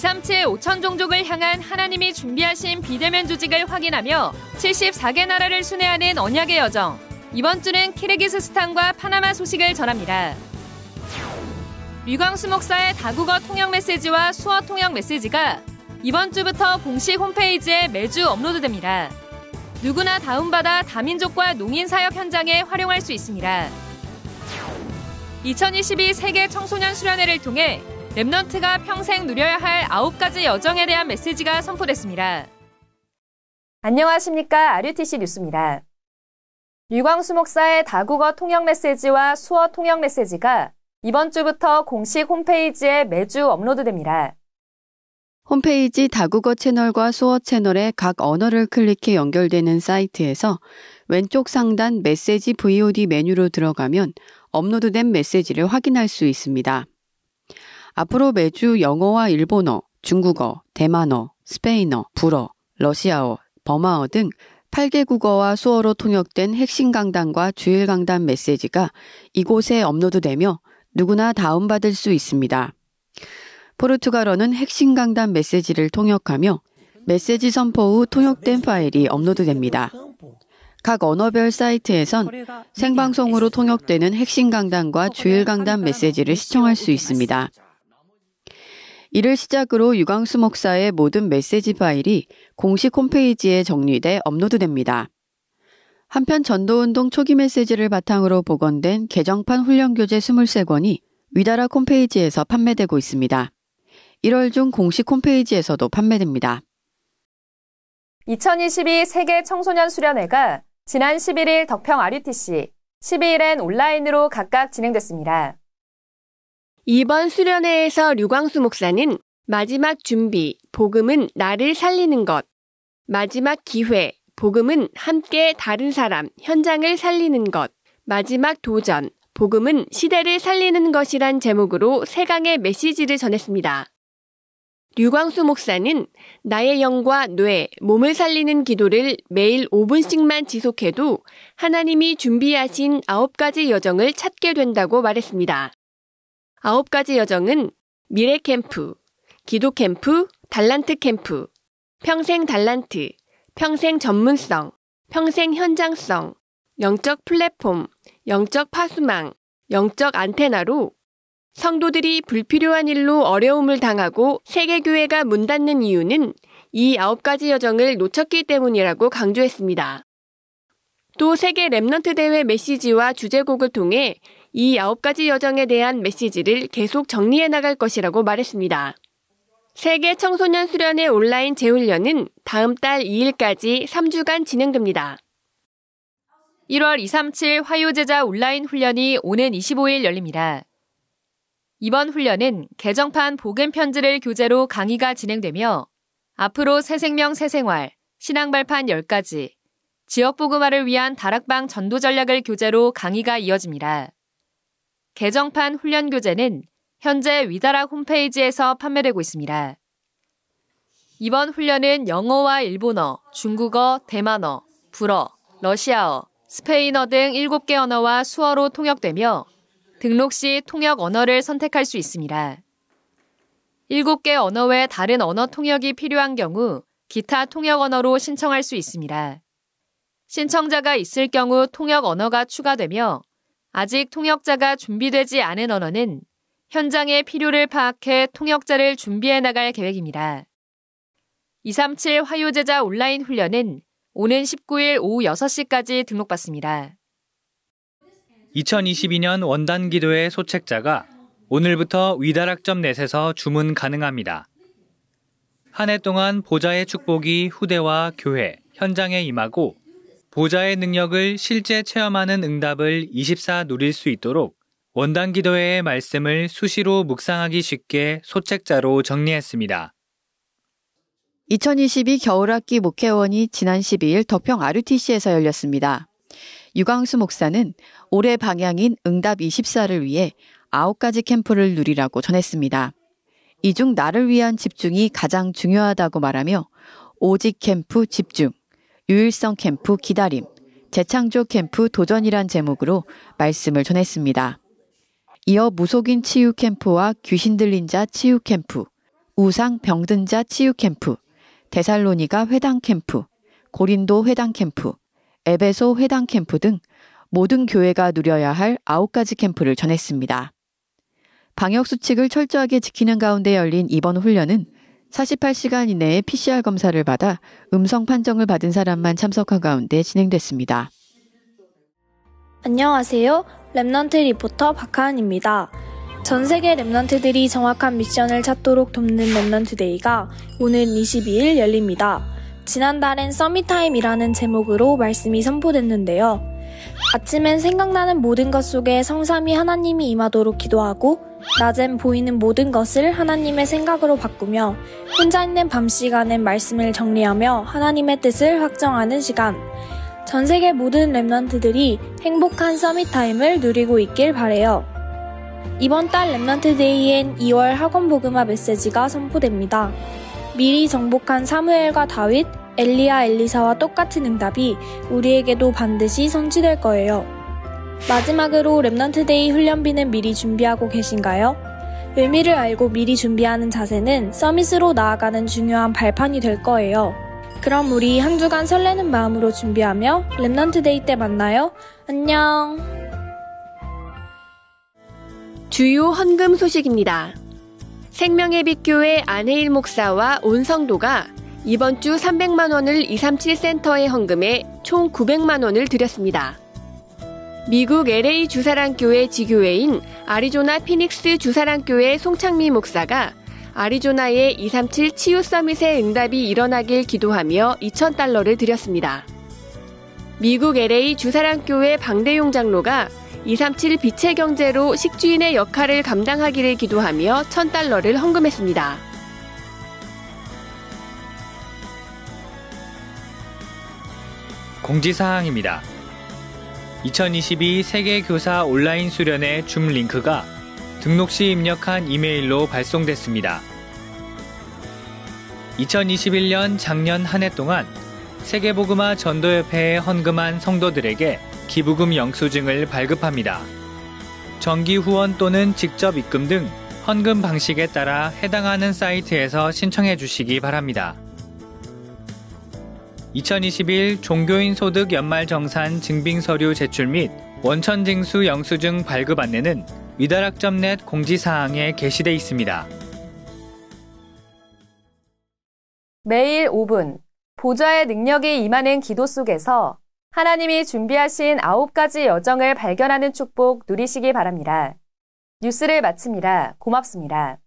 237 5천 종족을 향한 하나님이 준비하신 비대면 조직을 확인하며 74개 나라를 순회하는 언약의 여정. 이번 주는 키르기스스탄과 파나마 소식을 전합니다. 류광수 목사의 다국어 통역 메시지와 수어 통역 메시지가 이번 주부터 공식 홈페이지에 매주 업로드됩니다. 누구나 다운받아 다민족과 농인 사역 현장에 활용할 수 있습니다. 2022 세계 청소년 수련회를 통해 랩넌트가 평생 누려야 할 9가지 여정에 대한 메시지가 선포됐습니다. 안녕하십니까. RUTC 뉴스입니다. 유광수 목사의 다국어 통역 메시지와 수어 통역 메시지가 이번 주부터 공식 홈페이지에 매주 업로드됩니다. 홈페이지 다국어 채널과 수어 채널의 각 언어를 클릭해 연결되는 사이트에서 왼쪽 상단 메시지 VOD 메뉴로 들어가면 업로드된 메시지를 확인할 수 있습니다. 앞으로 매주 영어와 일본어, 중국어, 대만어, 스페인어, 불어, 러시아어, 버마어 등 8개 국어와 수어로 통역된 핵심 강단과 주일 강단 메시지가 이곳에 업로드되며 누구나 다운받을 수 있습니다. 포르투갈어는 핵심 강단 메시지를 통역하며 메시지 선포 후 통역된 파일이 업로드됩니다. 각 언어별 사이트에선 생방송으로 통역되는 핵심 강단과 주일 강단 메시지를 시청할 수 있습니다. 이를 시작으로 유광수 목사의 모든 메시지 파일이 공식 홈페이지에 정리돼 업로드됩니다. 한편 전도운동 초기 메시지를 바탕으로 복원된 개정판 훈련교재 23권이 위다라 홈페이지에서 판매되고 있습니다. 1월 중 공식 홈페이지에서도 판매됩니다. 2022 세계 청소년 수련회가 지난 11일 덕평 RUTC, 12일엔 온라인으로 각각 진행됐습니다. 이번 수련회에서 류광수 목사는 마지막 준비, 복음은 나를 살리는 것, 마지막 기회, 복음은 함께 다른 사람, 현장을 살리는 것, 마지막 도전, 복음은 시대를 살리는 것이란 제목으로 세강의 메시지를 전했습니다. 류광수 목사는 나의 영과 뇌, 몸을 살리는 기도를 매일 5분씩만 지속해도 하나님이 준비하신 9가지 여정을 찾게 된다고 말했습니다. 9가지 여정은 미래 캠프, 기도 캠프, 달란트 캠프, 평생 달란트, 평생 전문성, 평생 현장성, 영적 플랫폼, 영적 파수망, 영적 안테나로 성도들이 불필요한 일로 어려움을 당하고 세계교회가 문 닫는 이유는 이 아홉 가지 여정을 놓쳤기 때문이라고 강조했습니다. 또 세계 Remnant 대회 메시지와 주제곡을 통해 이 아홉 가지 여정에 대한 메시지를 계속 정리해 나갈 것이라고 말했습니다. 세계 청소년 수련회 온라인 재훈련은 다음 달 2일까지 3주간 진행됩니다. 1월 237 화요제자 온라인 훈련이 오는 25일 열립니다. 이번 훈련은 개정판 복음 편지를 교재로 강의가 진행되며 앞으로 새 생명 새 생활, 신앙 발판 10가지, 지역 복음화를 위한 다락방 전도 전략을 교재로 강의가 이어집니다. 개정판 훈련 교재는 현재 위다락 홈페이지에서 판매되고 있습니다. 이번 훈련은 영어와 일본어, 중국어, 대만어, 불어, 러시아어, 스페인어 등 7개 언어와 수어로 통역되며 등록 시 통역 언어를 선택할 수 있습니다. 7개 언어 외 다른 언어 통역이 필요한 경우 기타 통역 언어로 신청할 수 있습니다. 신청자가 있을 경우 통역 언어가 추가되며 아직 통역자가 준비되지 않은 언어는 현장의 필요를 파악해 통역자를 준비해 나갈 계획입니다. 237 화요제자 온라인 훈련은 오는 19일 오후 6시까지 등록받습니다. 2022년 원단 기도의 소책자가 오늘부터 위다락점 넷에서 주문 가능합니다. 한 해 동안 보좌의 축복이 후대와 교회, 현장에 임하고 보좌의 능력을 실제 체험하는 응답을 24 누릴 수 있도록 원단 기도회의 말씀을 수시로 묵상하기 쉽게 소책자로 정리했습니다. 2022 겨울학기 목회원이 지난 12일 덕평 RUTC에서 열렸습니다. 유광수 목사는 올해 방향인 응답 24를 위해 9가지 캠프를 누리라고 전했습니다. 이 중 나를 위한 집중이 가장 중요하다고 말하며 오직 캠프 집중, 유일성 캠프 기다림, 재창조 캠프 도전이란 제목으로 말씀을 전했습니다. 이어 무속인 치유 캠프와 귀신 들린 자 치유 캠프, 우상 병든 자 치유 캠프, 데살로니가 회당 캠프, 고린도 회당 캠프, 에베소 회당 캠프 등 모든 교회가 누려야 할 아홉 가지 캠프를 전했습니다. 방역 수칙을 철저하게 지키는 가운데 열린 이번 훈련은 48시간 이내에 PCR 검사를 받아 음성 판정을 받은 사람만 참석한 가운데 진행됐습니다. 안녕하세요. Remnant 리포터 박하은입니다. 전 세계 Remnant들이 정확한 미션을 찾도록 돕는 Remnant Day가 오는 22일 열립니다. 지난달엔 Summit Time이라는 제목으로 말씀이 선포됐는데요. 아침엔 생각나는 모든 것 속에 성삼위 하나님이 임하도록 기도하고 낮엔 보이는 모든 것을 하나님의 생각으로 바꾸며 혼자 있는 밤 시간엔 말씀을 정리하며 하나님의 뜻을 확정하는 시간. 전 세계 모든 Remnant들이 행복한 Summit Time을 누리고 있길 바래요. 이번 달 Remnant Day엔 2월 학원 복음화 메시지가 선포됩니다. 미리 정복한 사무엘과 다윗, 엘리야 엘리사와 똑같은 응답이 우리에게도 반드시 성취될 거예요. 마지막으로 Remnant Day 훈련비는 미리 준비하고 계신가요? 의미를 알고 미리 준비하는 자세는 Summit으로 나아가는 중요한 발판이 될 거예요. 그럼 우리 한 주간 설레는 마음으로 준비하며 Remnant Day 때 만나요. 안녕. 주요 헌금 소식입니다. 생명의 빛교회 안혜일 목사와 온 성도가 이번 주 300만 원을 237 센터에 헌금해 총 900만 원을 드렸습니다. 미국 LA 주사랑교회 지교회인 아리조나 피닉스 주사랑교회 송창미 목사가 아리조나의 237 치유 서밋의 응답이 일어나길 기도하며 2,000달러를 드렸습니다. 미국 LA 주사랑교회 방대용 장로가 237 빛의 경제로 식주인의 역할을 감당하기를 기도하며 1,000달러를 헌금했습니다. 공지사항입니다. 2022 세계교사 온라인 수련회 줌 링크가 등록 시 입력한 이메일로 발송됐습니다. 2021년 작년 한 해 동안 세계보그마 전도협회에 헌금한 성도들에게 기부금 영수증을 발급합니다. 정기 후원 또는 직접 입금 등 헌금 방식에 따라 해당하는 사이트에서 신청해 주시기 바랍니다. 2021 종교인 소득 연말 정산 증빙 서류 제출 및 원천 징수 영수증 발급 안내는 위다락점넷 공지사항에 게시돼 있습니다. 매일 5분 보좌의 능력이 임하는 기도 속에서 하나님이 준비하신 아홉 가지 여정을 발견하는 축복 누리시기 바랍니다. 뉴스를 마칩니다. 고맙습니다.